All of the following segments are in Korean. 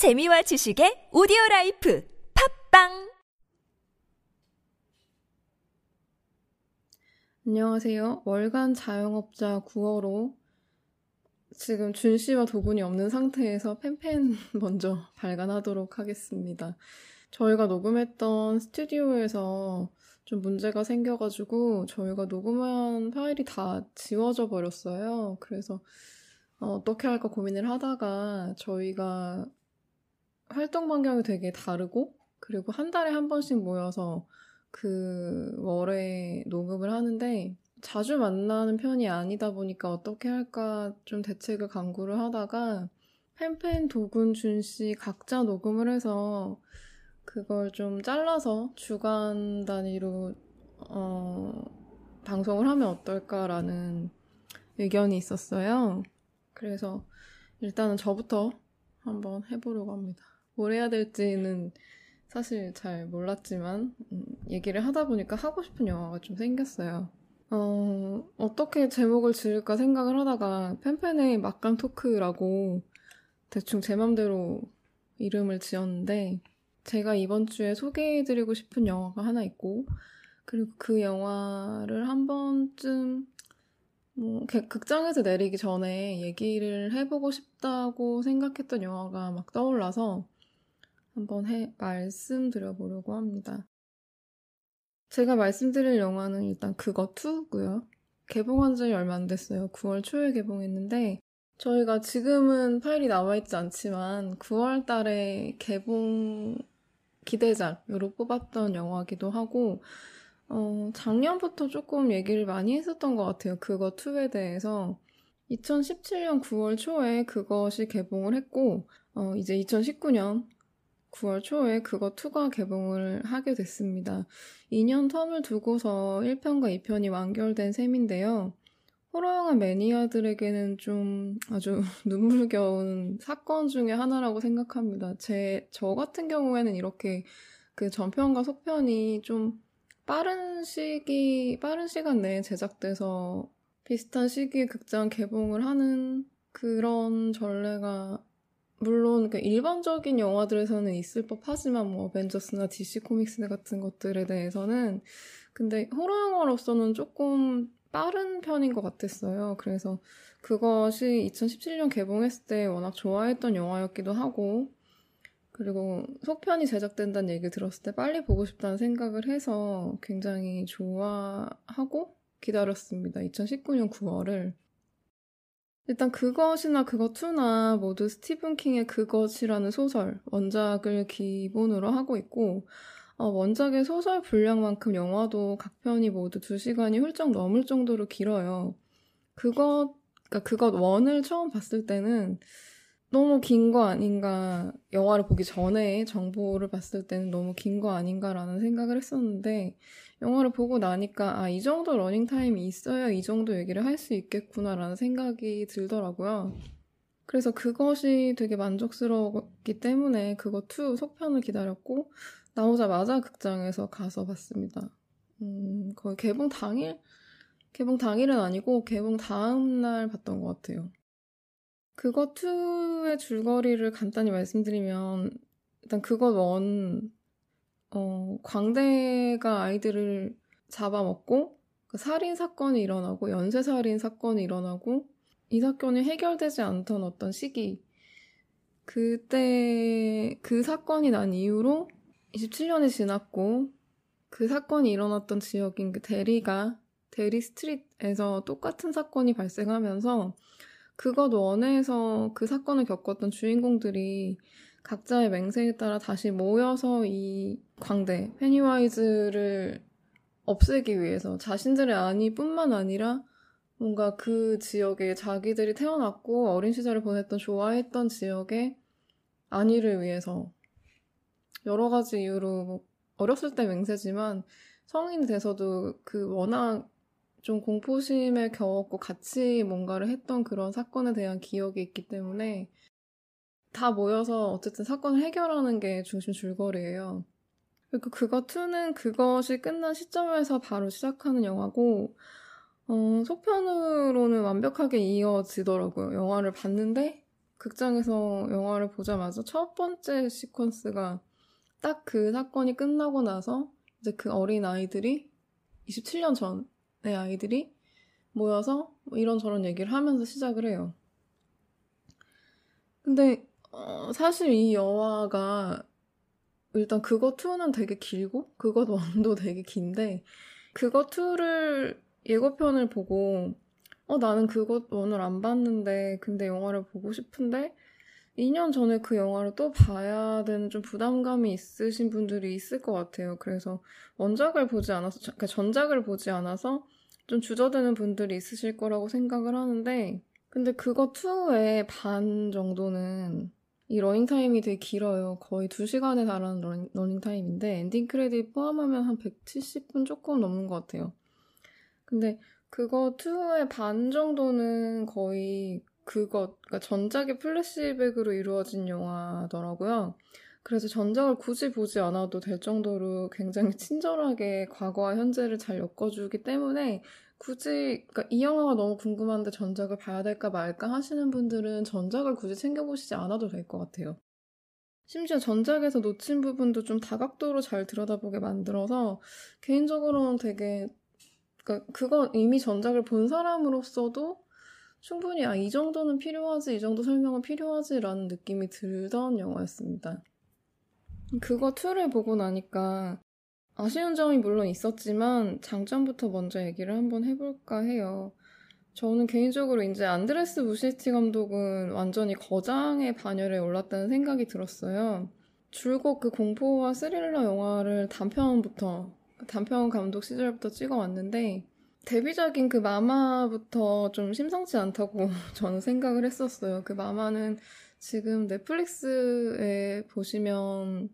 재미와 지식의 오디오 라이프 팟빵 안녕하세요. 월간 자영업자 9월호 지금 준 씨와 도군이 없는 상태에서 팬팬 먼저 발간하도록 하겠습니다. 저희가 녹음했던 스튜디오에서 좀 문제가 생겨가지고 저희가 녹음한 파일이 다 지워져 버렸어요. 그래서 어, 어떻게 할까 고민을 하다가 저희가 활동 반경이 되게 다르고 그리고 한 달에 한 번씩 모여서 그 월에 녹음을 하는데 자주 만나는 편이 아니다 보니까 어떻게 할까 좀 대책을 강구를 하다가 팬팬 도군 준 씨 각자 녹음을 해서 그걸 좀 잘라서 주간 단위로 어, 방송을 하면 어떨까라는 의견이 있었어요. 그래서 일단은 저부터 한번 해보려고 합니다. 뭘 해야 될지는 사실 잘 몰랐지만 음, 얘기를 하다 보니까 하고 싶은 영화가 좀 생겼어요. 어, 어떻게 제목을 지을까 생각을 하다가 팬팬의 막강 토크라고 대충 제 맘대로 이름을 지었는데 제가 이번 주에 소개해드리고 싶은 영화가 하나 있고 그리고 그 영화를 한 번쯤 뭐 극장에서 내리기 전에 얘기를 해보고 싶다고 생각했던 영화가 막 떠올라서 한번 해, 말씀드려 보려고 합니다. 제가 말씀드릴 영화는 일단 그거 2고요. 개봉한 지 얼마 안 됐어요. 9월 초에 개봉했는데 저희가 지금은 파일이 나와 있지 않지만 9월 달에 개봉 기대작으로 뽑았던 영화기도 하고 어, 작년부터 조금 얘기를 많이 했었던 것 같아요. 그거 2에 대해서 2017년 9월 초에 그것이 개봉을 했고 어, 이제 2019년 9월 초에 그거 2가 개봉을 하게 됐습니다. 2년 텀을 두고서 1편과 2편이 완결된 셈인데요. 호러 영화 매니아들에게는 좀 아주 눈물겨운 사건 중에 하나라고 생각합니다. 제, 저 같은 경우에는 이렇게 그 전편과 속편이 좀 빠른 시기, 빠른 시간 내에 제작돼서 비슷한 시기에 극장 개봉을 하는 그런 전례가 물론 그 일반적인 영화들에서는 있을 법하지만 뭐 어벤져스나 DC 코믹스 같은 것들에 대해서는 근데 호러 영화로서는 조금 빠른 편인 것 같았어요. 그래서 그것이 2017년 개봉했을 때 워낙 좋아했던 영화였기도 하고 그리고 속편이 제작된다는 얘기를 들었을 때 빨리 보고 싶다는 생각을 해서 굉장히 좋아하고 기다렸습니다. 2019년 9월을. 일단 그것이나 그것 투나 모두 스티븐 킹의 그것이라는 소설 원작을 기본으로 하고 있고 어, 원작의 소설 분량만큼 영화도 각 편이 모두 2시간이 훌쩍 넘을 정도로 길어요. 그것 그러니까 그것 원을 처음 봤을 때는 너무 긴 거 아닌가 영화를 보기 전에 정보를 봤을 때는 너무 긴 거 아닌가라는 생각을 했었는데 영화를 보고 나니까 아, 이 정도 러닝 타임이 있어야 이 정도 얘기를 할 수 있겠구나라는 생각이 들더라고요. 그래서 그것이 되게 만족스러웠기 때문에 그거 2 속편을 기다렸고 나오자마자 극장에서 가서 봤습니다. 음, 거의 개봉 당일? 개봉 당일은 아니고 개봉 다음 날 봤던 것 같아요. 그거 2의 줄거리를 간단히 말씀드리면 일단 그것 1 어, 광대가 아이들을 잡아먹고 그 살인 사건이 일어나고 연쇄 살인 사건이 일어나고 이 사건이 해결되지 않던 어떤 시기. 그때 그 사건이 난 이후로 27년이 지났고 그 사건이 일어났던 지역인 그 대리가 대리 스트릿에서 똑같은 사건이 발생하면서 그것 원에서 그 사건을 겪었던 주인공들이 각자의 맹세에 따라 다시 모여서 이 광대, 페니와이즈를 없애기 위해서 자신들의 안위뿐만 아니라 뭔가 그 지역에 자기들이 태어났고 어린 시절을 보냈던 좋아했던 지역의 안위를 위해서 여러 가지 이유로 뭐 어렸을 때 맹세지만 성인 돼서도 그 워낙 좀 공포심에 겨웠고 같이 뭔가를 했던 그런 사건에 대한 기억이 있기 때문에 다 모여서 어쨌든 사건을 해결하는 게 중심 줄거리예요. 그리고 그거 2는 그것이 끝난 시점에서 바로 시작하는 영화고 어, 속편으로는 완벽하게 이어지더라고요. 영화를 봤는데 극장에서 영화를 보자마자 첫 번째 시퀀스가 딱 그 사건이 끝나고 나서 이제 그 어린 아이들이 27년 전의 아이들이 모여서 뭐 이런저런 얘기를 하면서 시작을 해요. 근데 어, 사실 이 영화가 일단 그거 2는 되게 길고 그것 1도 되게 긴데 그거 2를 예고편을 보고 어 나는 그것 1을 안 봤는데 근데 영화를 보고 싶은데 2년 전에 그 영화를 또 봐야 되는 좀 부담감이 있으신 분들이 있을 것 같아요. 그래서 원작을 보지 않아서 그러니까 전작을 보지 않아서 좀 주저되는 분들이 있으실 거라고 생각을 하는데 근데 그거 2의 반 정도는 이 러닝타임이 되게 길어요. 거의 2시간에 달하는 러닝, 러닝타임인데 엔딩 크레딧 포함하면 한 170분 조금 넘는 것 같아요. 근데 그거 2의 반 정도는 거의 그거, 그러니까 전작의 플래시백으로 이루어진 영화더라고요. 그래서 전작을 굳이 보지 않아도 될 정도로 굉장히 친절하게 과거와 현재를 잘 엮어주기 때문에 굳이 그러니까 이 영화가 너무 궁금한데 전작을 봐야 될까 말까 하시는 분들은 전작을 굳이 챙겨보시지 않아도 될 것 같아요. 심지어 전작에서 놓친 부분도 좀 다각도로 잘 들여다보게 만들어서 개인적으로는 되게 그러니까 그건 이미 전작을 본 사람으로서도 충분히 아 이 정도는 필요하지 이 정도 설명은 필요하지라는 느낌이 들던 영화였습니다. 그거 2를 보고 나니까 아쉬운 점이 물론 있었지만 장점부터 먼저 얘기를 한번 해볼까 해요. 저는 개인적으로 이제 안드레스 무시티 감독은 완전히 거장의 반열에 올랐다는 생각이 들었어요. 줄곧 그 공포와 스릴러 영화를 단편부터 단편 감독 시절부터 찍어왔는데 데뷔작인 그 마마부터 좀 심상치 않다고 저는 생각을 했었어요. 그 마마는 지금 넷플릭스에 보시면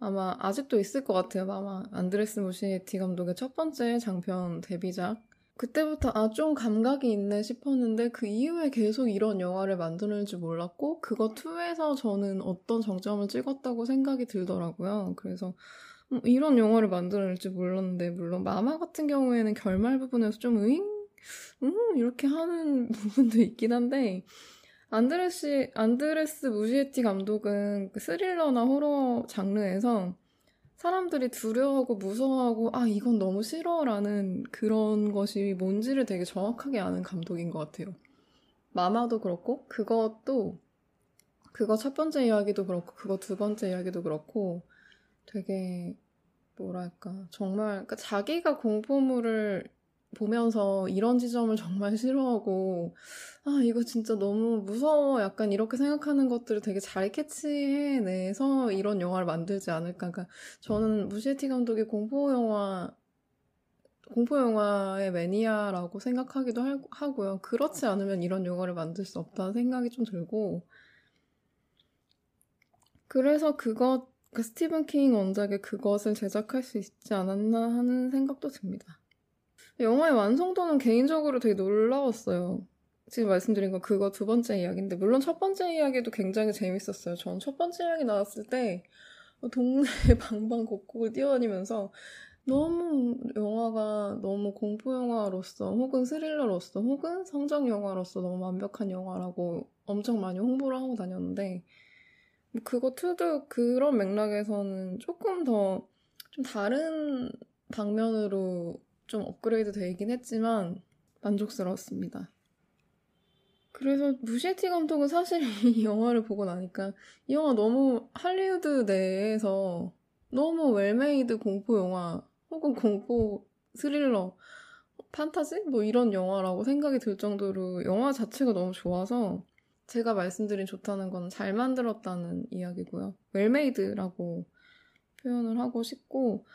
아마 아직도 있을 것 같아요. 아마 안드레스 무시에티 감독의 첫 번째 장편 데뷔작. 그때부터 아 좀 감각이 있네 싶었는데 그 이후에 계속 이런 영화를 만드는 줄 몰랐고 그거 2에서 저는 어떤 정점을 찍었다고 생각이 들더라고요. 그래서 음, 이런 영화를 만들어낼 줄 몰랐는데 물론 마마 같은 경우에는 결말 부분에서 좀 으잉? 음 이렇게 하는 부분도 있긴 한데 안드레시, 안드레스 무시에티 감독은 그 스릴러나 호러 장르에서 사람들이 두려워하고 무서워하고 아 이건 너무 싫어라는 그런 것이 뭔지를 되게 정확하게 아는 감독인 것 같아요. 마마도 그렇고 그것도 그거 첫 번째 이야기도 그렇고 그거 두 번째 이야기도 그렇고 되게 뭐랄까 정말 그러니까 자기가 공포물을 보면서 이런 지점을 정말 싫어하고 아 이거 진짜 너무 무서워. 약간 이렇게 생각하는 것들을 되게 잘 캐치해내서 이런 영화를 만들지 않을까. 그러니까 저는 무시에티 감독의 공포 영화 공포 영화의 매니아라고 생각하기도 하고요. 그렇지 않으면 이런 영화를 만들 수 없다는 생각이 좀 들고. 그래서 그것 그 스티븐 킹 원작의 그것을 제작할 수 있지 않았나 하는 생각도 듭니다. 영화의 완성도는 개인적으로 되게 놀라웠어요. 지금 말씀드린 건 그거 두 번째 이야기인데, 물론 첫 번째 이야기도 굉장히 재밌었어요. 전 첫 번째 이야기 나왔을 때, 동네 방방곡곡을 뛰어다니면서 너무 영화가 너무 공포 영화로서 혹은 스릴러로서 혹은 성장 영화로서 너무 완벽한 영화라고 엄청 많이 홍보를 하고 다녔는데 그거 투도 그런 맥락에서는 조금 더 좀 다른 방면으로 좀 업그레이드 되긴 했지만 만족스러웠습니다. 그래서 무시에티 감독은 사실 이 영화를 보고 나니까 이 영화 너무 할리우드 내에서 너무 well-made 공포 영화 혹은 공포 스릴러 판타지 뭐 이런 영화라고 생각이 들 정도로 영화 자체가 너무 좋아서 제가 말씀드린 좋다는 건 잘 만들었다는 이야기고요. well-made라고 표현을 하고 싶고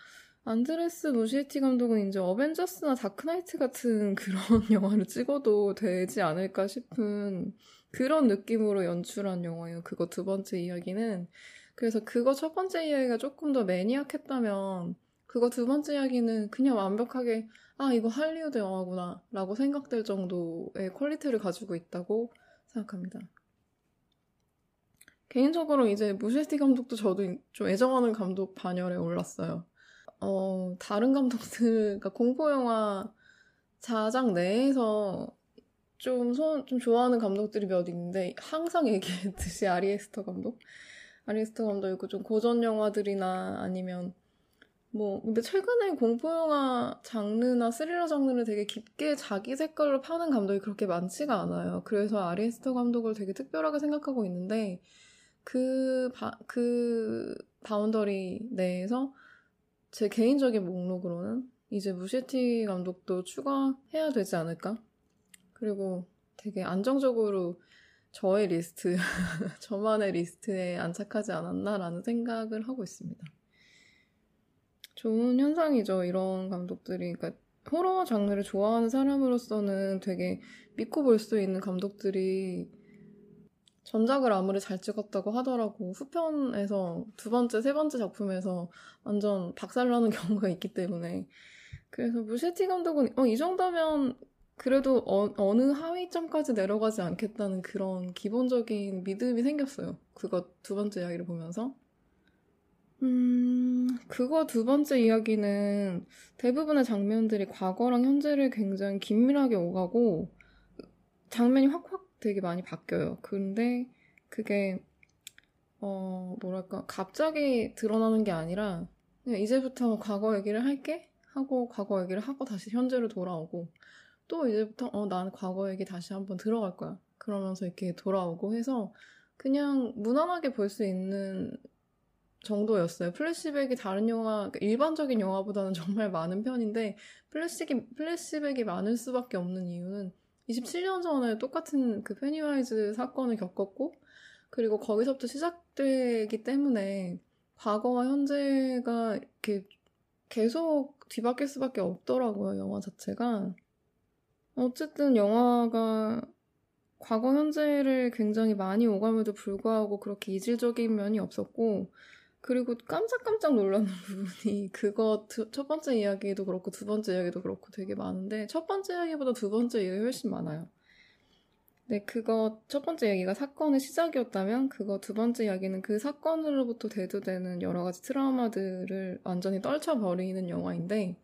안드레스 무시에티 감독은 이제 어벤져스나 다크나이트 같은 그런 영화를 찍어도 되지 않을까 싶은 그런 느낌으로 연출한 영화예요. 그거 두 번째 이야기는. 그래서 그거 첫 번째 이야기가 조금 더 maniac했다면 그거 두 번째 이야기는 그냥 완벽하게 아 이거 할리우드 영화구나 라고 생각될 정도의 퀄리티를 가지고 있다고 생각합니다. 개인적으로 이제 무시에티 감독도 저도 좀 애정하는 감독 반열에 올랐어요. 어, 다른 감독들, 공포영화 자작 내에서 좀, 손, 좀 좋아하는 감독들이 몇 있는데, 항상 얘기했듯이 아리에스터 감독? 아리에스터 감독 있고, 좀 고전 영화들이나 아니면, 뭐, 근데 최근에 공포영화 장르나 스릴러 장르를 되게 깊게 자기 색깔로 파는 감독이 그렇게 많지가 않아요. 그래서 아리에스터 감독을 되게 특별하게 생각하고 있는데, 그, 바, 그 boundary 내에서 제 개인적인 목록으로는 이제 무시에티 감독도 추가해야 되지 않을까? 그리고 되게 안정적으로 저의 리스트, 저만의 리스트에 안착하지 않았나라는 생각을 하고 있습니다. 좋은 현상이죠. 이런 감독들이. 그러니까 호러 장르를 좋아하는 사람으로서는 되게 믿고 볼 수 있는 감독들이 전작을 아무리 잘 찍었다고 하더라고 후편에서 두 번째, 세 번째 작품에서 완전 박살나는 경우가 있기 때문에 그래서 무셰티 감독은 어, 이 정도면 그래도 어, 느 하위점까지 내려가지 않겠다는 그런 기본적인 믿음이 생겼어요. 그거 두 번째 이야기를 보면서. 음, 그거 두 번째 이야기는 대부분의 장면들이 과거랑 현재를 굉장히 긴밀하게 오가고 장면이 확확 되게 많이 바뀌어요. 근데 그게 어, 뭐랄까, 갑자기 드러나는 게 아니라, 그냥 이제부터 과거 얘기를 할게? 하고, 과거 얘기를 하고 다시 현재로 돌아오고, 또 이제부터 어 나는 과거 얘기 다시 한번 들어갈 거야. 그러면서 이렇게 돌아오고 해서 그냥 무난하게 볼 수 있는 정도였어요. 플래시백이 다른 영화, 그러니까 일반적인 영화보다는 정말 많은 편인데, 플래시백이, 플래시백이 많을 수밖에 없는 이유는 27년 전에 똑같은 그 페니와이즈 사건을 겪었고, 그리고 거기서부터 시작되기 때문에 과거와 현재가 이렇게 계속 뒤바뀔 수밖에 없더라고요, 영화 자체가. 어쨌든 영화가 과거 현재를 굉장히 많이 오감에도 불구하고 그렇게 이질적인 면이 없었고 그리고 깜짝깜짝 놀라는 부분이 그거 두, 첫 번째 이야기도 그렇고 두 번째 이야기도 그렇고 되게 많은데 첫 번째 이야기보다 두 번째 이야기 훨씬 많아요. 네, 그거 첫 번째 이야기가 사건의 시작이었다면 그거 두 번째 이야기는 그 사건으로부터 대두되는 여러 가지 트라우마들을 완전히 떨쳐버리는 영화인데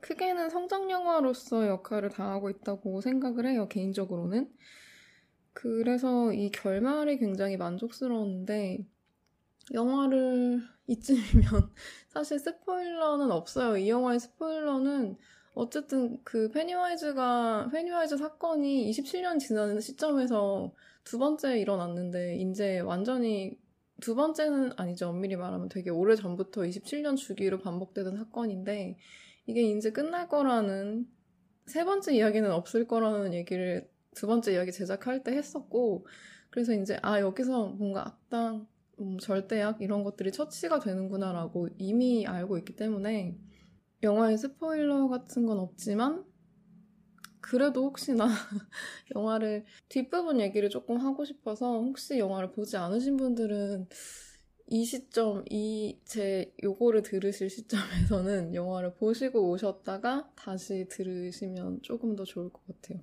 크게는 성장 영화로서 역할을 다하고 있다고 생각을 해요, 개인적으로는. 그래서 이 결말이 굉장히 만족스러웠는데, 영화를 이쯤이면 사실 스포일러는 없어요. 이 영화의 스포일러는 어쨌든 그 페니와이즈가, 페니와이즈 사건이 27년 지나는 시점에서 두 번째 일어났는데, 이제 완전히 두 번째는 아니죠. 엄밀히 말하면 되게 오래 전부터 27년 주기로 반복되던 사건인데, 이게 이제 끝날 거라는 세 번째 이야기는 없을 거라는 얘기를 두 번째 이야기 제작할 때 했었고 그래서 이제 아 여기서 뭔가 악당 음, 절대약 이런 것들이 처치가 되는구나라고 이미 알고 있기 때문에 영화의 스포일러 같은 건 없지만 그래도 혹시나 영화를 뒷부분 얘기를 조금 하고 싶어서 혹시 영화를 보지 않으신 분들은 이 시점, 이 제 요거를 들으실 시점에서는 영화를 보시고 오셨다가 다시 들으시면 조금 더 좋을 것 같아요.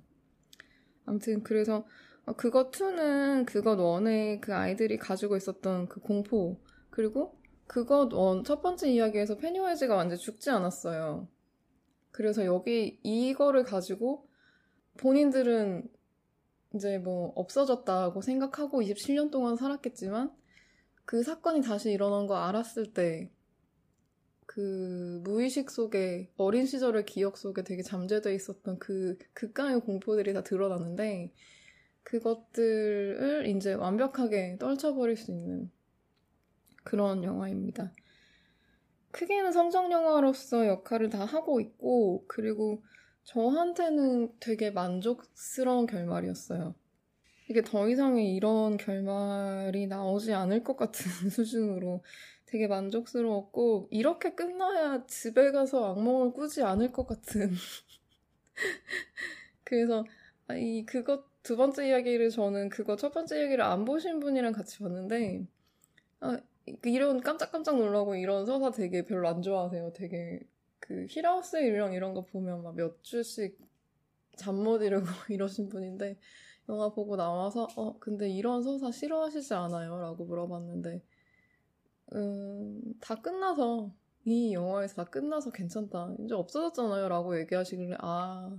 아무튼 그래서 어, 그것 2는 그것 1에 그 아이들이 가지고 있었던 그 공포 그리고 그것 1, 첫 번째 이야기에서 페니와이즈가 완전 죽지 않았어요. 그래서 여기 이거를 가지고 본인들은 이제 뭐 없어졌다고 생각하고 27년 동안 살았겠지만 그 사건이 다시 일어난 거 알았을 때, 그 무의식 속에 어린 시절의 기억 속에 되게 잠재돼 있었던 그 극강의 공포들이 다 드러나는데, 그것들을 이제 완벽하게 떨쳐버릴 수 있는 그런 영화입니다. 크게는 성장 영화로서 역할을 다 하고 있고, 그리고 저한테는 되게 만족스러운 결말이었어요. 이게 더 이상의 이런 결말이 나오지 않을 것 같은 수준으로 되게 만족스러웠고, 이렇게 끝나야 집에 가서 악몽을 꾸지 않을 것 같은. 그래서, 아, 이, 그것, 두 번째 이야기를 저는 그거 첫 번째 이야기를 안 보신 분이랑 같이 봤는데, 아, 이런 깜짝깜짝 놀라고 이런 서사 되게 별로 안 좋아하세요. 되게, 그, 히라우스 일령 이런 거 보면 막 몇 주씩 잠 못 이루고 이러신 분인데, 영화 보고 나와서 어 근데 이런 서사 싫어하시지 않아요? 라고 물어봤는데 음, 다 끝나서 이 영화에서 다 끝나서 괜찮다 이제 없어졌잖아요 라고 얘기하시길래 아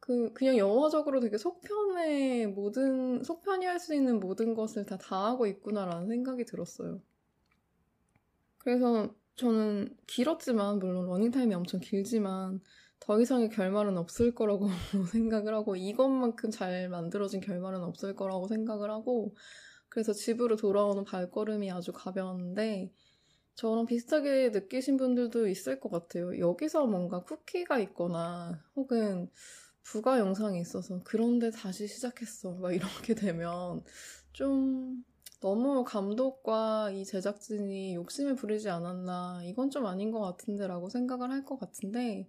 그 그냥 영화적으로 되게 속편의 모든 속편이 할 수 있는 모든 것을 다 다 하고 있구나라는 생각이 들었어요. 그래서 저는 길었지만 물론 러닝타임이 엄청 길지만 더 이상의 결말은 없을 거라고 생각을 하고 이것만큼 잘 만들어진 결말은 없을 거라고 생각을 하고 그래서 집으로 돌아오는 발걸음이 아주 가벼웠는데 저랑 비슷하게 느끼신 분들도 있을 것 같아요. 여기서 뭔가 쿠키가 있거나 혹은 부가 영상이 있어서 그런데 다시 시작했어. 막 이렇게 되면 좀 너무 감독과 이 제작진이 욕심을 부리지 않았나. 이건 좀 아닌 것 같은데 라고 생각을 할 것 같은데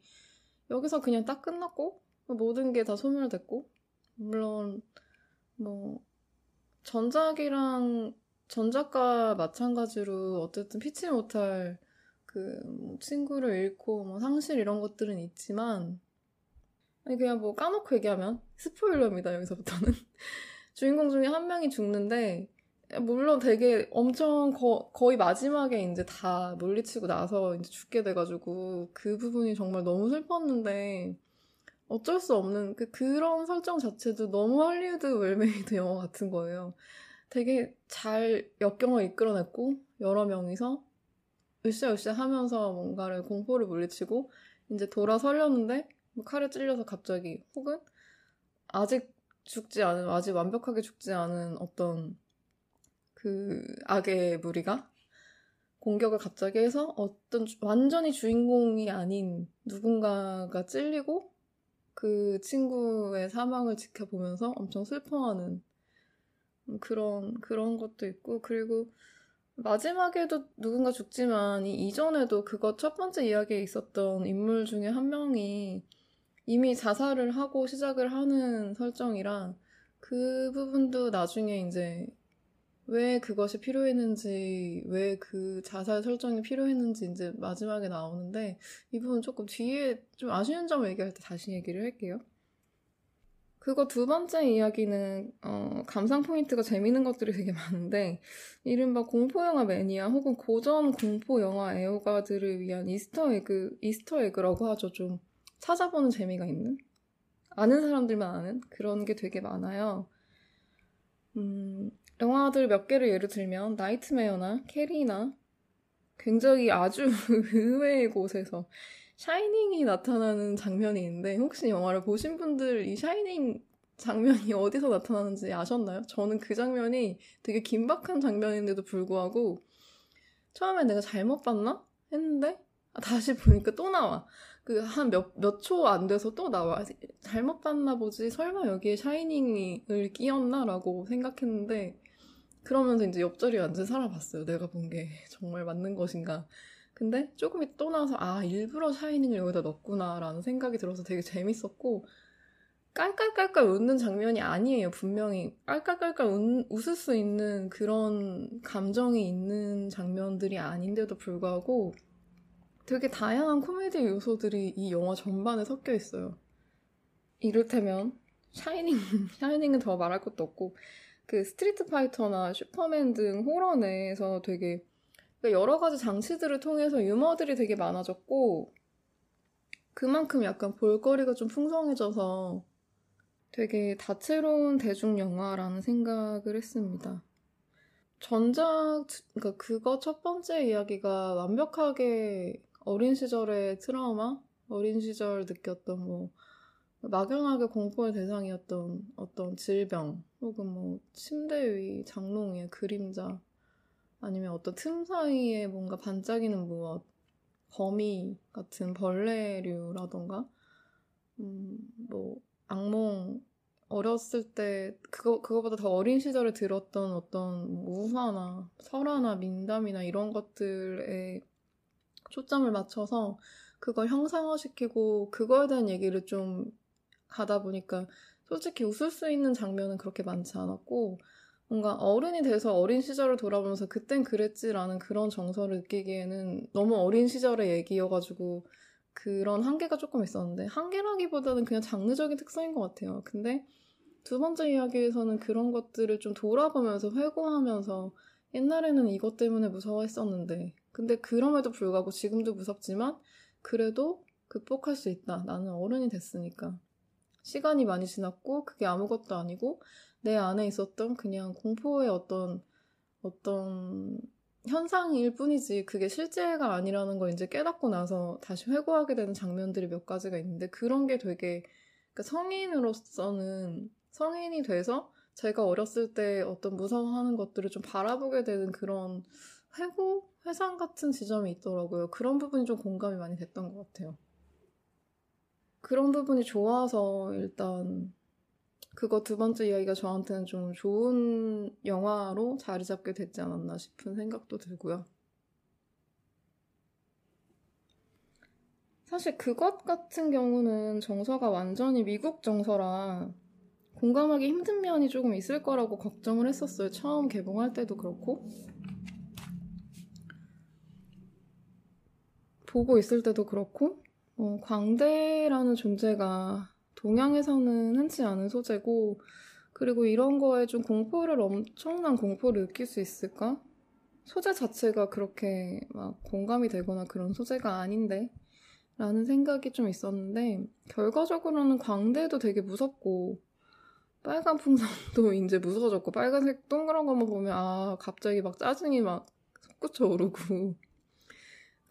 여기서 그냥 딱 끝났고 모든 게 다 소멸됐고 물론 뭐 전작이랑 전작과 마찬가지로 어쨌든 피치 못할 그 뭐 친구를 잃고 뭐 상실 이런 것들은 있지만 아니 그냥 뭐 까놓고 얘기하면 스포일러입니다 여기서부터는. 주인공 중에 한 명이 죽는데 물론 되게 엄청 거, 거의 마지막에 이제 다 물리치고 나서 이제 죽게 돼가지고 그 부분이 정말 너무 슬펐는데 어쩔 수 없는 그, 그런 설정 자체도 너무 할리우드 well-made 영화 같은 거예요. 되게 잘 역경을 이끌어냈고 여러 명이서 으쌰으쌰 하면서 뭔가를 공포를 물리치고 이제 돌아서려는데 뭐 칼에 찔려서 갑자기 혹은 아직 죽지 않은 아직 완벽하게 죽지 않은 어떤 그 악의 무리가 공격을 갑자기 해서 어떤 완전히 주인공이 아닌 누군가가 찔리고 그 친구의 사망을 지켜보면서 엄청 슬퍼하는 그런 그런 것도 있고 그리고 마지막에도 누군가 죽지만 이 이전에도 그것 첫 번째 이야기에 있었던 인물 중에 한 명이 이미 자살을 하고 시작을 하는 설정이라 그 부분도 나중에 이제 왜 그것이 필요했는지, 왜 그 자살 설정이 필요했는지 이제 마지막에 나오는데 이 부분 조금 뒤에 좀 아쉬운 점을 얘기할 때 다시 얘기를 할게요. 그거 두 번째 이야기는 어, 감상 포인트가 재밌는 것들이 되게 많은데 이른바 공포 영화 매니아 혹은 고전 공포 영화 애호가들을 위한 Easter egg Easter egg라고 하죠. 좀 찾아보는 재미가 있는 아는 사람들만 아는 그런 게 되게 많아요. 음, 영화들 몇 개를 예를 들면 나이트메어나 캐리나 굉장히 아주 의외의 곳에서 샤이닝이 나타나는 장면이 있는데 혹시 영화를 보신 분들 이 샤이닝 장면이 어디서 나타나는지 아셨나요? 저는 그 장면이 되게 긴박한 장면인데도 불구하고 처음에 내가 잘못 봤나? 했는데 아, 다시 보니까 또 나와. 그 한 몇 몇 초 안 돼서 또 나와. 잘못 봤나 보지. 설마 여기에 샤이닝을 끼었나라고 생각했는데 그러면서 이제 옆자리에 앉아 살아봤어요. 내가 본 게 정말 맞는 것인가. 근데 조금 또 나서 아 일부러 샤이닝을 여기다 넣었구나라는 생각이 들어서 되게 재밌었고 깔깔깔깔 웃는 장면이 아니에요. 분명히 깔깔깔깔 웃, 웃을 수 있는 그런 감정이 있는 장면들이 아닌데도 불구하고 되게 다양한 코미디 요소들이 이 영화 전반에 섞여 있어요. 이를테면 샤이닝, 샤이닝은 더 말할 것도 없고 그 스트리트 파이터나 슈퍼맨 등 호러 내에서 되게 그러니까 여러 가지 장치들을 통해서 유머들이 되게 많아졌고 그만큼 약간 볼거리가 좀 풍성해져서 되게 다채로운 대중 영화라는 생각을 했습니다. 전작 그러니까 그거 첫 번째 이야기가 완벽하게 어린 시절의 트라우마, 어린 시절 느꼈던 뭐 막연하게 공포의 대상이었던 어떤 질병 혹은 뭐 침대 위 장롱의 그림자 아니면 어떤 틈 사이에 뭔가 반짝이는 무엇 거미 같은 벌레류라던가 음, 뭐 악몽 어렸을 때 그거 그거보다 더 어린 시절에 들었던 어떤 우화나 설화나 민담이나 이런 것들에 초점을 맞춰서 그걸 형상화시키고 그거에 대한 얘기를 좀 가다 보니까 솔직히 웃을 수 있는 장면은 그렇게 많지 않았고 뭔가 어른이 돼서 어린 시절을 돌아보면서 그땐 그랬지라는 그런 정서를 느끼기에는 너무 어린 시절의 얘기여가지고 그런 한계가 조금 있었는데 한계라기보다는 그냥 장르적인 특성인 것 같아요. 근데 두 번째 이야기에서는 그런 것들을 좀 돌아보면서 회고하면서 옛날에는 이것 때문에 무서워했었는데 근데 그럼에도 불구하고 지금도 무섭지만 그래도 극복할 수 있다. 나는 어른이 됐으니까. 시간이 많이 지났고 그게 아무것도 아니고 내 안에 있었던 그냥 공포의 어떤 어떤 현상일 뿐이지 그게 실제가 아니라는 걸 이제 깨닫고 나서 다시 회고하게 되는 장면들이 몇 가지가 있는데 그런 게 되게 그러니까 성인으로서는 성인이 돼서 제가 어렸을 때 어떤 무서워하는 것들을 좀 바라보게 되는 그런 회고 회상 같은 지점이 있더라고요. 그런 부분이 좀 공감이 많이 됐던 것 같아요. 그런 부분이 좋아서 일단 그거 두 번째 이야기가 저한테는 좀 좋은 영화로 자리 잡게 됐지 않았나 싶은 생각도 들고요. 사실 그것 같은 경우는 정서가 완전히 미국 정서라 공감하기 힘든 면이 조금 있을 거라고 걱정을 했었어요. 처음 개봉할 때도 그렇고. 보고 있을 때도 그렇고, 어, 광대라는 존재가 동양에서는 흔치 않은 소재고, 그리고 이런 거에 좀 공포를, 엄청난 공포를 느낄 수 있을까? 소재 자체가 그렇게 막 공감이 되거나 그런 소재가 아닌데, 라는 생각이 좀 있었는데, 결과적으로는 광대도 되게 무섭고, 빨간 풍선도 이제 무서워졌고, 빨간색 동그란 것만 보면, 아, 갑자기 막 짜증이 막 솟구쳐 오르고,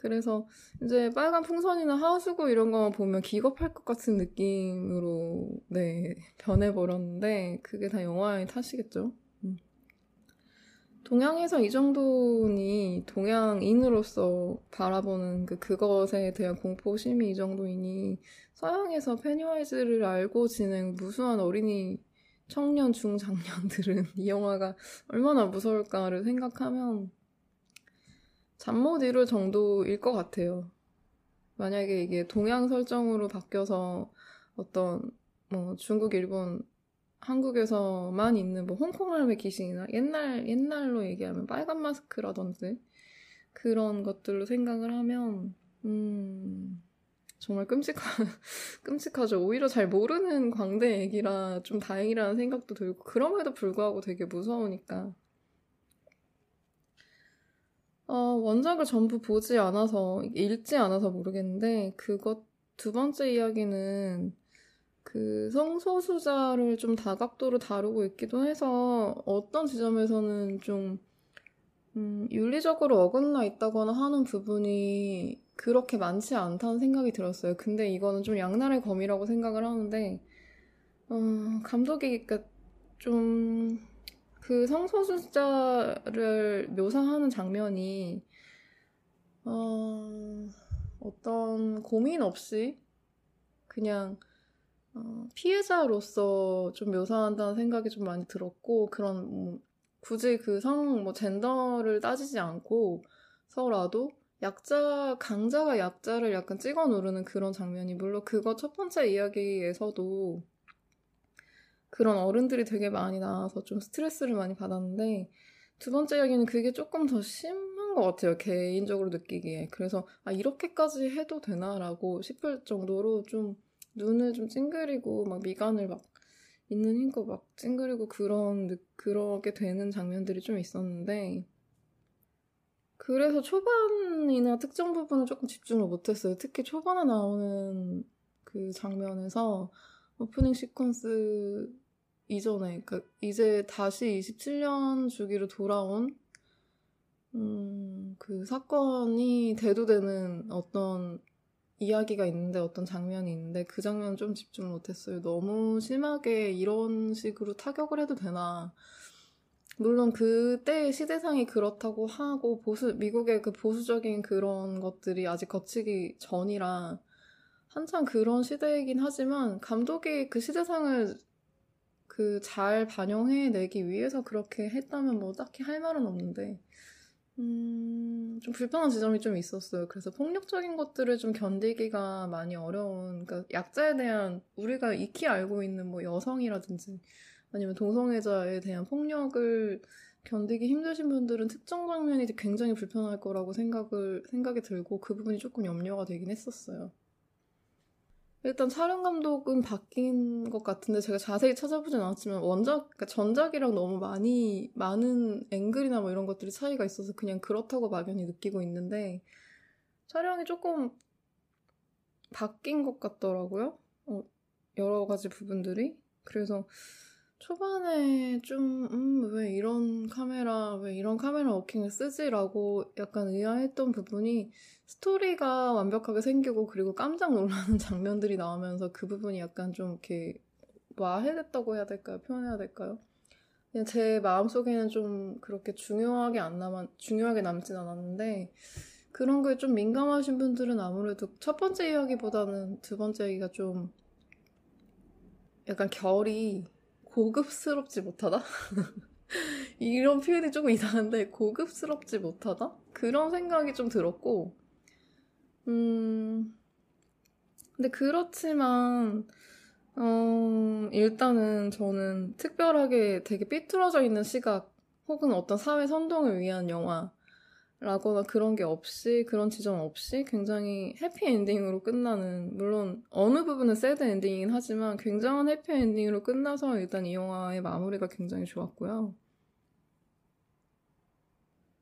그래서 이제 빨간 풍선이나 하수구 이런 거 보면 기겁할 것 같은 느낌으로 네 변해버렸는데 그게 다 영화의 탓이겠죠. 음. 동양에서 이 정도니 동양인으로서 바라보는 그 그것에 대한 공포심이 이 정도이니 서양에서 페니와이즈를 알고 지낸 무수한 어린이 청년 중장년들은 이 영화가 얼마나 무서울까를 생각하면 잠못 이룰 정도일 것 같아요. 만약에 이게 동양 설정으로 바뀌어서 어떤 뭐 중국, 일본, 한국에서만 있는 뭐 홍콩 할매 귀신이나 옛날 옛날로 얘기하면 빨간 마스크라든지 그런 것들로 생각을 하면 음 정말 끔찍하 끔찍하죠. 오히려 잘 모르는 광대 얘기라 좀 다행이라는 생각도 들고 그럼에도 불구하고 되게 무서우니까 어, 원작을 전부 보지 않아서, 읽지 않아서 모르겠는데, 그것, 두 번째 이야기는 그 성소수자를 좀 다각도로 다루고 있기도 해서 어떤 지점에서는 좀, 음, 윤리적으로 어긋나 있다거나 하는 부분이 그렇게 많지 않다는 생각이 들었어요. 근데 이거는 좀 양날의 검이라고 생각을 하는데, 어, 감독이 그러니까 좀 그 성소수자를 묘사하는 장면이 어, 어떤 고민 없이 그냥 어, 피해자로서 좀 묘사한다는 생각이 좀 많이 들었고 그런 뭐, 굳이 그 성 뭐 젠더를 따지지 않고 서라도 약자 강자가 약자를 약간 찍어 누르는 그런 장면이 물론 그거 첫 번째 이야기에서도 그런 어른들이 되게 많이 나와서 좀 스트레스를 많이 받았는데 두 번째 이야기는 그게 조금 더 심한 것 같아요. 개인적으로 느끼기에. 그래서 아 이렇게까지 해도 되나라고 싶을 정도로 좀 눈을 좀 찡그리고 막 미간을 막 있는 힘껏 막 찡그리고 그런 그러게 되는 장면들이 좀 있었는데 그래서 초반이나 특정 부분을 조금 집중을 못했어요. 특히 초반에 나오는 그 장면에서 오프닝 시퀀스 이전에, 그러니까 이제 다시 27년 주기로 돌아온 음, 그 사건이 대두되는 어떤 이야기가 있는데 어떤 장면이 있는데 그 장면 좀 집중 못했어요. 너무 심하게 이런 식으로 타격을 해도 되나. 물론 그때의 시대상이 그렇다고 하고 보수 미국의 그 보수적인 그런 것들이 아직 거치기 전이라 한참 그런 시대이긴 하지만 감독이 그 시대상을 그 잘 반영해내기 위해서 그렇게 했다면 뭐 딱히 할 말은 없는데 음, 좀 불편한 지점이 좀 있었어요. 그래서 폭력적인 것들을 좀 견디기가 많이 어려운, 그러니까 약자에 대한 우리가 익히 알고 있는 뭐 여성이라든지 아니면 동성애자에 대한 폭력을 견디기 힘드신 분들은 특정 장면이 굉장히 불편할 거라고 생각을, 생각이 들고 그 부분이 조금 염려가 되긴 했었어요. 일단 촬영 감독은 바뀐 것 같은데 제가 자세히 찾아보진 않았지만 원작, 그러니까 전작이랑 너무 많이 많은 앵글이나 뭐 이런 것들이 차이가 있어서 그냥 그렇다고 막연히 느끼고 있는데 촬영이 조금 바뀐 것 같더라고요. 어, 여러 가지 부분들이. 그래서 초반에 좀, 음, 왜 이런 카메라, 왜 이런 카메라 워킹을 쓰지라고 약간 의아했던 부분이 스토리가 완벽하게 생기고 그리고 깜짝 놀라는 장면들이 나오면서 그 부분이 약간 좀 이렇게 와해됐다고 해야 될까요? 표현해야 될까요? 그냥 제 마음속에는 좀 그렇게 중요하게 안 남아, 중요하게 남진 않았는데 그런 거에 좀 민감하신 분들은 아무래도 첫 번째 이야기보다는 두 번째 이야기가 좀 약간 결이 고급스럽지 못하다? 이런 표현이 조금 이상한데, 고급스럽지 못하다? 그런 생각이 좀 들었고, 음, 근데 그렇지만, 어, 일단은 저는 특별하게 되게 삐뚤어져 있는 시각, 혹은 어떤 사회 선동을 위한 영화, 라거나 그런 게 없이 그런 지점 없이 굉장히 해피 엔딩으로 끝나는 물론 어느 부분은 새드 엔딩이긴 하지만 굉장한 해피 엔딩으로 끝나서 일단 이 영화의 마무리가 굉장히 좋았고요.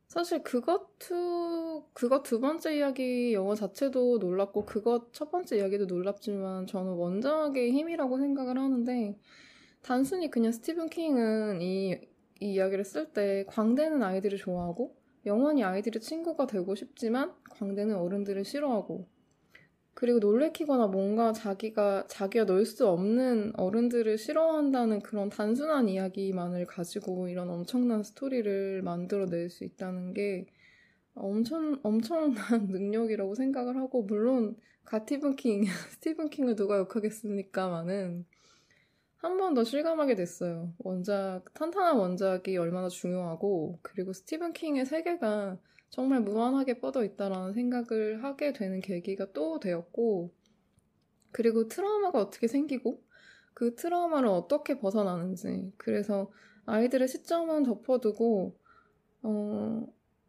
사실 그것 두 그것 두 번째 이야기 영화 자체도 놀랍고 그것 첫 번째 이야기도 놀랍지만 저는 원작의 힘이라고 생각을 하는데 단순히 그냥 스티븐 킹은 이, 이 이야기를 쓸 때 광대는 아이들을 좋아하고 영원히 아이들의 친구가 되고 싶지만 광대는 어른들을 싫어하고 그리고 놀래키거나 뭔가 자기가 자기가 넣을 수 없는 어른들을 싫어한다는 그런 단순한 이야기만을 가지고 이런 엄청난 스토리를 만들어낼 수 있다는 게 엄청 엄청난 능력이라고 생각을 하고 물론 가티븐 킹 스티븐 킹을 누가 욕하겠습니까만은 한 번 더 실감하게 됐어요. 원작, 탄탄한 원작이 얼마나 중요하고, 그리고 스티븐 킹의 세계가 정말 무한하게 뻗어 있다라는 생각을 하게 되는 계기가 또 되었고, 그리고 트라우마가 어떻게 생기고, 그 트라우마를 어떻게 벗어나는지, 그래서 아이들의 시점은 덮어두고, 어,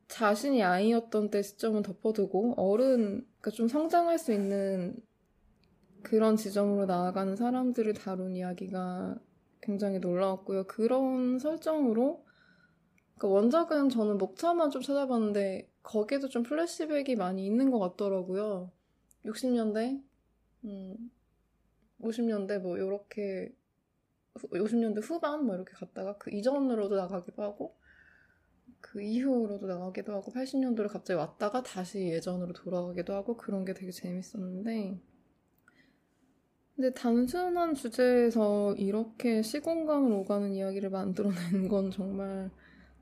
자신이 아이였던 때 시점은 덮어두고, 어른, 그러니까 좀 성장할 수 있는 그런 지점으로 나아가는 사람들을 다룬 이야기가 굉장히 놀라웠고요. 그런 설정으로 그러니까 원작은 저는 목차만 좀 찾아봤는데 거기에도 좀 플래시백이 많이 있는 것 같더라고요. 60년대, 음, 50년대 뭐 이렇게 50년대 후반 뭐 이렇게 갔다가 그 이전으로도 나가기도 하고 그 이후로도 나가기도 하고 80년도를 갑자기 왔다가 다시 예전으로 돌아가기도 하고 그런 게 되게 재밌었는데 근데 단순한 주제에서 이렇게 시공간을 오가는 이야기를 만들어낸 건 정말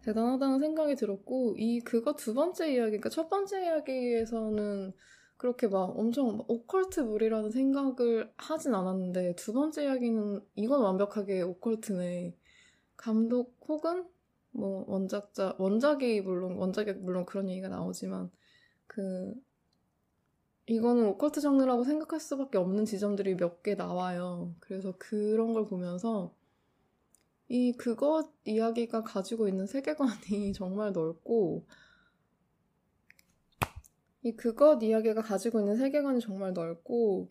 대단하다는 생각이 들었고, 이, 그거 두 번째 이야기, 그러니까 첫 번째 이야기에서는 그렇게 막 엄청 오컬트물이라는 생각을 하진 않았는데, 두 번째 이야기는 이건 완벽하게 오컬트네. 감독 혹은 뭐 원작자, 원작이 물론, 원작에 물론 그런 얘기가 나오지만, 그 이거는 오컬트 장르라고 생각할 수밖에 없는 지점들이 몇 개 나와요. 그래서 그런 걸 보면서 이 그것 이야기가 가지고 있는 세계관이 정말 넓고 이 그것 이야기가 가지고 있는 세계관이 정말 넓고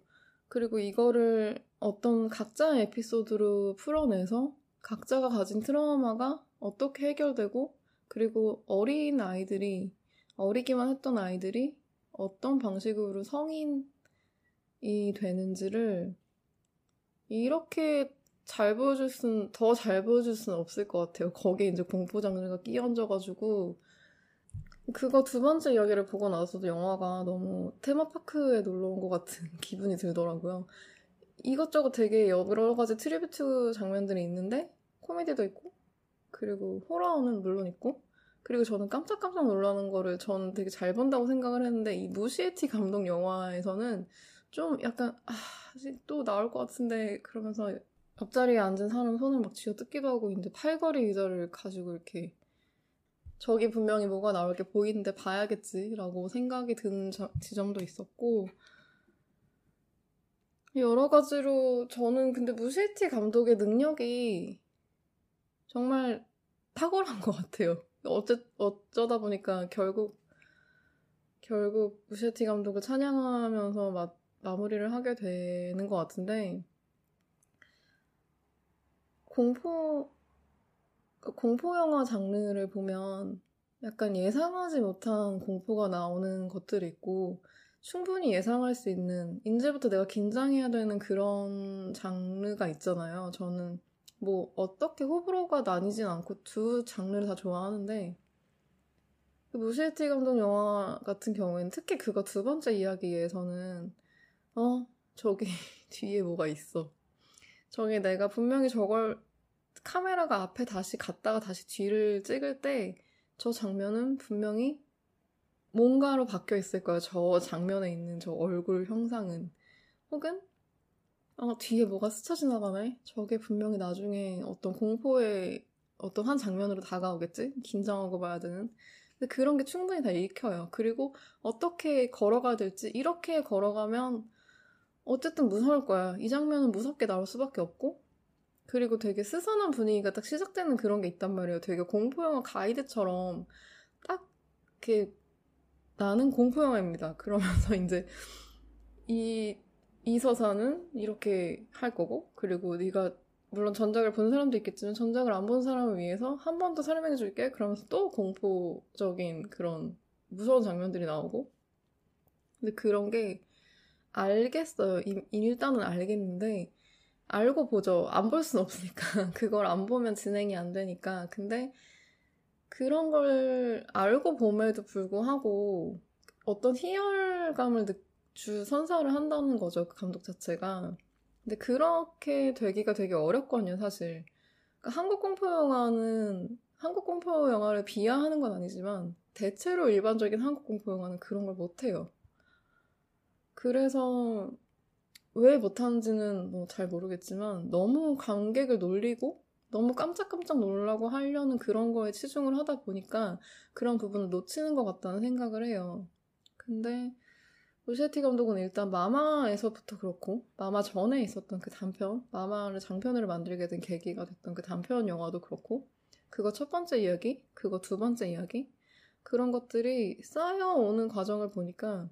그리고 이거를 어떤 각자의 에피소드로 풀어내서 각자가 가진 트라우마가 어떻게 해결되고 그리고 어린 아이들이 어리기만 했던 아이들이 어떤 방식으로 성인이 되는지를 이렇게 잘 보여줄 수는, 더잘 보여줄 수는 없을 것 같아요. 거기에 이제 공포 장르가 끼얹어가지고, 그거 두 번째 이야기를 보고 나서도 영화가 너무 테마파크에 놀러 온 것 같은 기분이 들더라고요. 이것저것 되게 여러 가지 tribute 장면들이 있는데, 코미디도 있고, 그리고 호러는 물론 있고, 그리고 저는 깜짝깜짝 놀라는 거를 저는 되게 잘 본다고 생각을 했는데 이 무시에티 감독 영화에서는 좀 약간 아, 또 나올 것 같은데 그러면서 옆자리에 앉은 사람 손을 막 쥐어 뜯기도 하고 있는데 팔걸이 의자를 가지고 이렇게 저기 분명히 뭐가 나올 게 보이는데 봐야겠지라고 생각이 드는 지점도 있었고 여러 가지로 저는 근데 무시에티 감독의 능력이 정말 탁월한 것 같아요. 어쩌, 어쩌다 보니까 결국, 결국 무시티 감독을 찬양하면서 마, 마무리를 하게 되는 것 같은데, 공포, 공포 영화 장르를 보면 약간 예상하지 못한 공포가 나오는 것들이 있고, 충분히 예상할 수 있는 이제부터 내가 긴장해야 되는 그런 장르가 있잖아요. 저는 뭐 어떻게 호불호가 나뉘진 않고 두 장르를 다 좋아하는데 그 무실티 감독 영화 같은 경우에는 특히 그거 두 번째 이야기에서는 어 저기 뒤에 뭐가 있어. 저기 내가 분명히 저걸 카메라가 앞에 다시 갔다가 다시 뒤를 찍을 때 저 장면은 분명히 뭔가로 바뀌어 있을 거예요. 저 장면에 있는 저 얼굴 형상은. 혹은 아, 뒤에 뭐가 스쳐 지나가네? 저게 분명히 나중에 어떤 공포의 어떤 한 장면으로 다가오겠지? 긴장하고 봐야 되는. 근데 그런 게 충분히 다 읽혀요. 그리고 어떻게 걸어가야 될지, 이렇게 걸어가면 어쨌든 무서울 거야. 이 장면은 무섭게 나올 수밖에 없고, 그리고 되게 스산한 분위기가 딱 시작되는 그런 게 있단 말이에요. 되게 공포영화 가이드처럼 딱 이렇게 나는 공포영화입니다. 그러면서 이제 이, 이 서사는 이렇게 할 거고, 그리고 네가 물론 전작을 본 사람도 있겠지만 전작을 안 본 사람을 위해서 한 번 더 설명해 줄게. 그러면서 또 공포적인 그런 무서운 장면들이 나오고. 근데 그런 게 알겠어요. 일단은 알겠는데 알고 보죠. 안볼순 없으니까. 그걸 안 보면 진행이 안 되니까. 근데 그런 걸 알고 봄에도 불구하고 어떤 희열감을 주 선사를 한다는 거죠. 그 감독 자체가. 근데 그렇게 되기가 되게 어렵거든요, 사실. 그러니까 한국 공포 영화는 한국 공포 영화를 비하하는 건 아니지만 대체로 일반적인 한국 공포 영화는 그런 걸 못해요. 그래서 왜 못하는지는 뭐 잘 모르겠지만 너무 관객을 놀리고 너무 깜짝깜짝 놀라고 하려는 그런 거에 치중을 하다 보니까 그런 부분을 놓치는 것 같다는 생각을 해요. 근데 루시티 감독은 일단 마마에서부터 그렇고 마마 전에 있었던 그 단편 마마를 장편으로 만들게 된 계기가 됐던 그 단편 영화도 그렇고 그거 첫 번째 이야기 그거 두 번째 이야기 그런 것들이 쌓여오는 과정을 보니까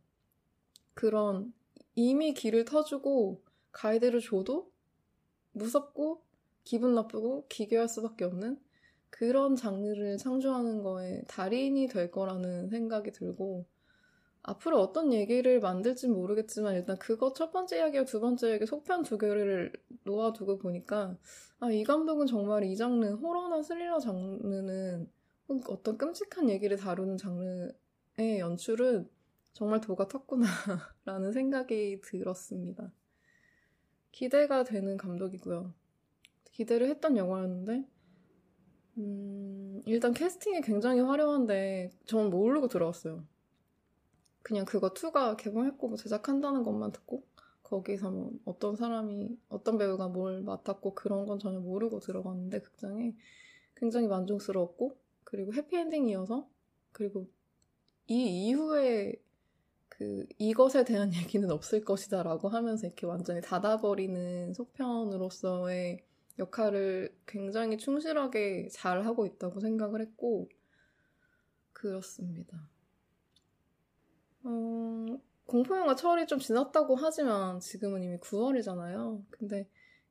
그런 이미 길을 터주고 가이드를 줘도 무섭고 기분 나쁘고 기괴할 수밖에 없는 그런 장르를 창조하는 거에 달인이 될 거라는 생각이 들고 앞으로 어떤 얘기를 만들지 모르겠지만 일단 그거 첫 번째 이야기와 두 번째 이야기 속편 두 개를 놓아두고 보니까 아, 이 감독은 정말 이 장르 호러나 스릴러 장르는 어떤 끔찍한 얘기를 다루는 장르의 연출은 정말 도가 텄구나라는 생각이 들었습니다. 기대가 되는 감독이고요. 기대를 했던 영화였는데 음, 일단 캐스팅이 굉장히 화려한데 전 모르고 들어왔어요. 그냥 그거 2가 개봉했고 뭐 제작한다는 것만 듣고 거기서 뭐 어떤 사람이 어떤 배우가 뭘 맡았고 그런 건 전혀 모르고 들어갔는데 극장에 굉장히 만족스러웠고 그리고 해피엔딩이어서 그리고 이 이후에 그 이것에 대한 얘기는 없을 것이다라고 하면서 이렇게 완전히 닫아버리는 속편으로서의 역할을 굉장히 충실하게 잘 하고 있다고 생각을 했고 그렇습니다. 어, 공포영화 철이 좀 지났다고 하지만 지금은 이미 9월이잖아요. 근데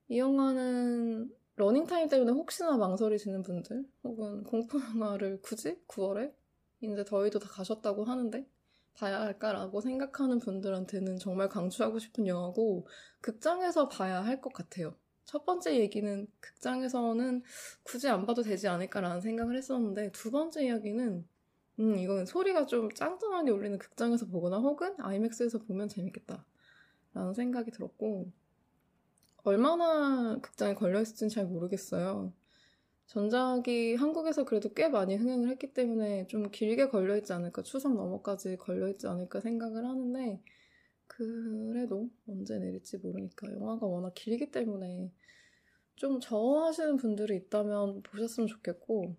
이 영화는 러닝타임 때문에 혹시나 망설이시는 분들 혹은 공포영화를 굳이 9월에 이제 더위도 다 가셨다고 하는데 봐야 할까라고 생각하는 분들한테는 정말 강추하고 싶은 영화고 극장에서 봐야 할 것 같아요. 첫 번째 얘기는 극장에서는 굳이 안 봐도 되지 않을까라는 생각을 했었는데 두 번째 이야기는 음 이거는 소리가 좀 짱짱하게 울리는 극장에서 보거나 혹은 아이맥스에서 보면 재밌겠다 라는 생각이 들었고 얼마나 극장에 걸려있을지는 잘 모르겠어요. 전작이 한국에서 그래도 꽤 많이 흥행을 했기 때문에 좀 길게 걸려있지 않을까, 추석 넘어까지 걸려있지 않을까 생각을 하는데, 그래도 언제 내릴지 모르니까 영화가 워낙 길기 때문에 좀 저하시는 분들이 있다면 보셨으면 좋겠고,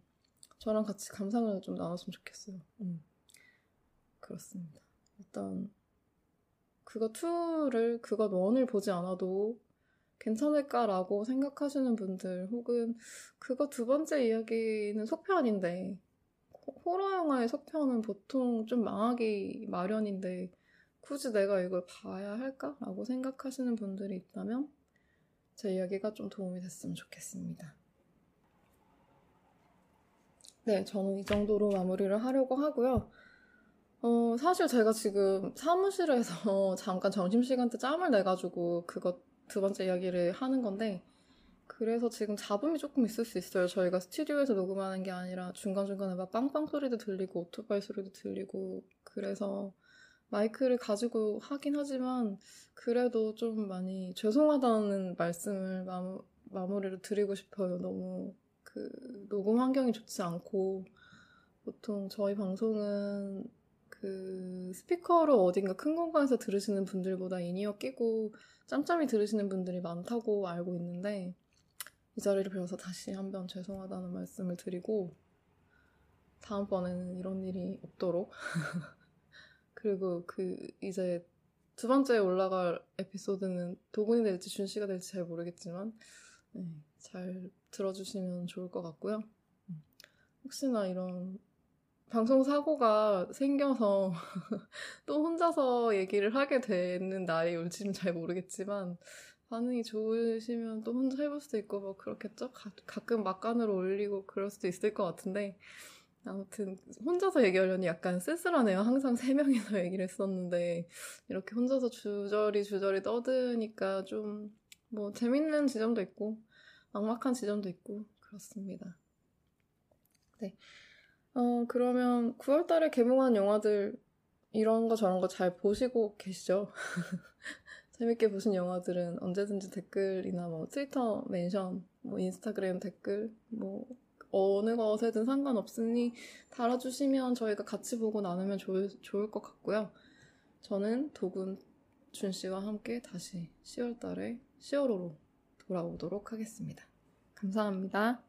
저랑 같이 감상을 좀 나눴으면 좋겠어요. 음. 그렇습니다. 일단, 그거 2를, 그거 1을 보지 않아도 괜찮을까라고 생각하시는 분들 혹은 그거 두 번째 이야기는 속편인데 호러 영화의 속편은 보통 좀 망하기 마련인데 굳이 내가 이걸 봐야 할까라고 생각하시는 분들이 있다면 제 이야기가 좀 도움이 됐으면 좋겠습니다. 네, 저는 이 정도로 마무리를 하려고 하고요. 어, 사실 제가 지금 사무실에서 잠깐 점심시간 때 짬을 내가지고 그거 두 번째 이야기를 하는 건데, 그래서 지금 잡음이 조금 있을 수 있어요. 저희가 스튜디오에서 녹음하는 게 아니라 중간중간에 막 빵빵 소리도 들리고 오토바이 소리도 들리고 그래서 마이크를 가지고 하긴 하지만 그래도 좀 많이 죄송하다는 말씀을 마무, 마무리를 드리고 싶어요. 너무 그 녹음 환경이 좋지 않고 보통 저희 방송은 그 스피커로 어딘가 큰 공간에서 들으시는 분들보다 in-ear 끼고 짬짬이 들으시는 분들이 많다고 알고 있는데 이 자리를 빌어서 다시 한번 죄송하다는 말씀을 드리고 다음번에는 이런 일이 없도록. 그리고 그 이제 두 번째 올라갈 에피소드는 도군이 될지 준씨가 될지 잘 모르겠지만 네, 잘 들어주시면 좋을 것 같고요. 혹시나 이런 방송 사고가 생겨서 또 혼자서 얘기를 하게 되는 나이 올지는 잘 모르겠지만 반응이 좋으시면 또 혼자 해볼 수도 있고 뭐 그렇겠죠? 가, 가끔 막간으로 올리고 그럴 수도 있을 것 같은데 아무튼 혼자서 얘기하려니 약간 쓸쓸하네요. 항상 세 명이서 얘기를 했었는데 이렇게 혼자서 주저리 주저리 떠드니까 좀 뭐 재밌는 지점도 있고 막막한 지점도 있고 그렇습니다. 네. 어 그러면 9월 달에 개봉한 영화들 이런 거 저런 거 잘 보시고 계시죠? 재밌게 보신 영화들은 언제든지 댓글이나 뭐 트위터 멘션, 뭐 인스타그램 댓글, 뭐 어느 것에든 상관없으니 달아주시면 저희가 같이 보고 나누면 좋을, 좋을 것 같고요. 저는 도군 준 씨와 함께 다시 10월 달에 10월호로 돌아오도록 하겠습니다. 감사합니다.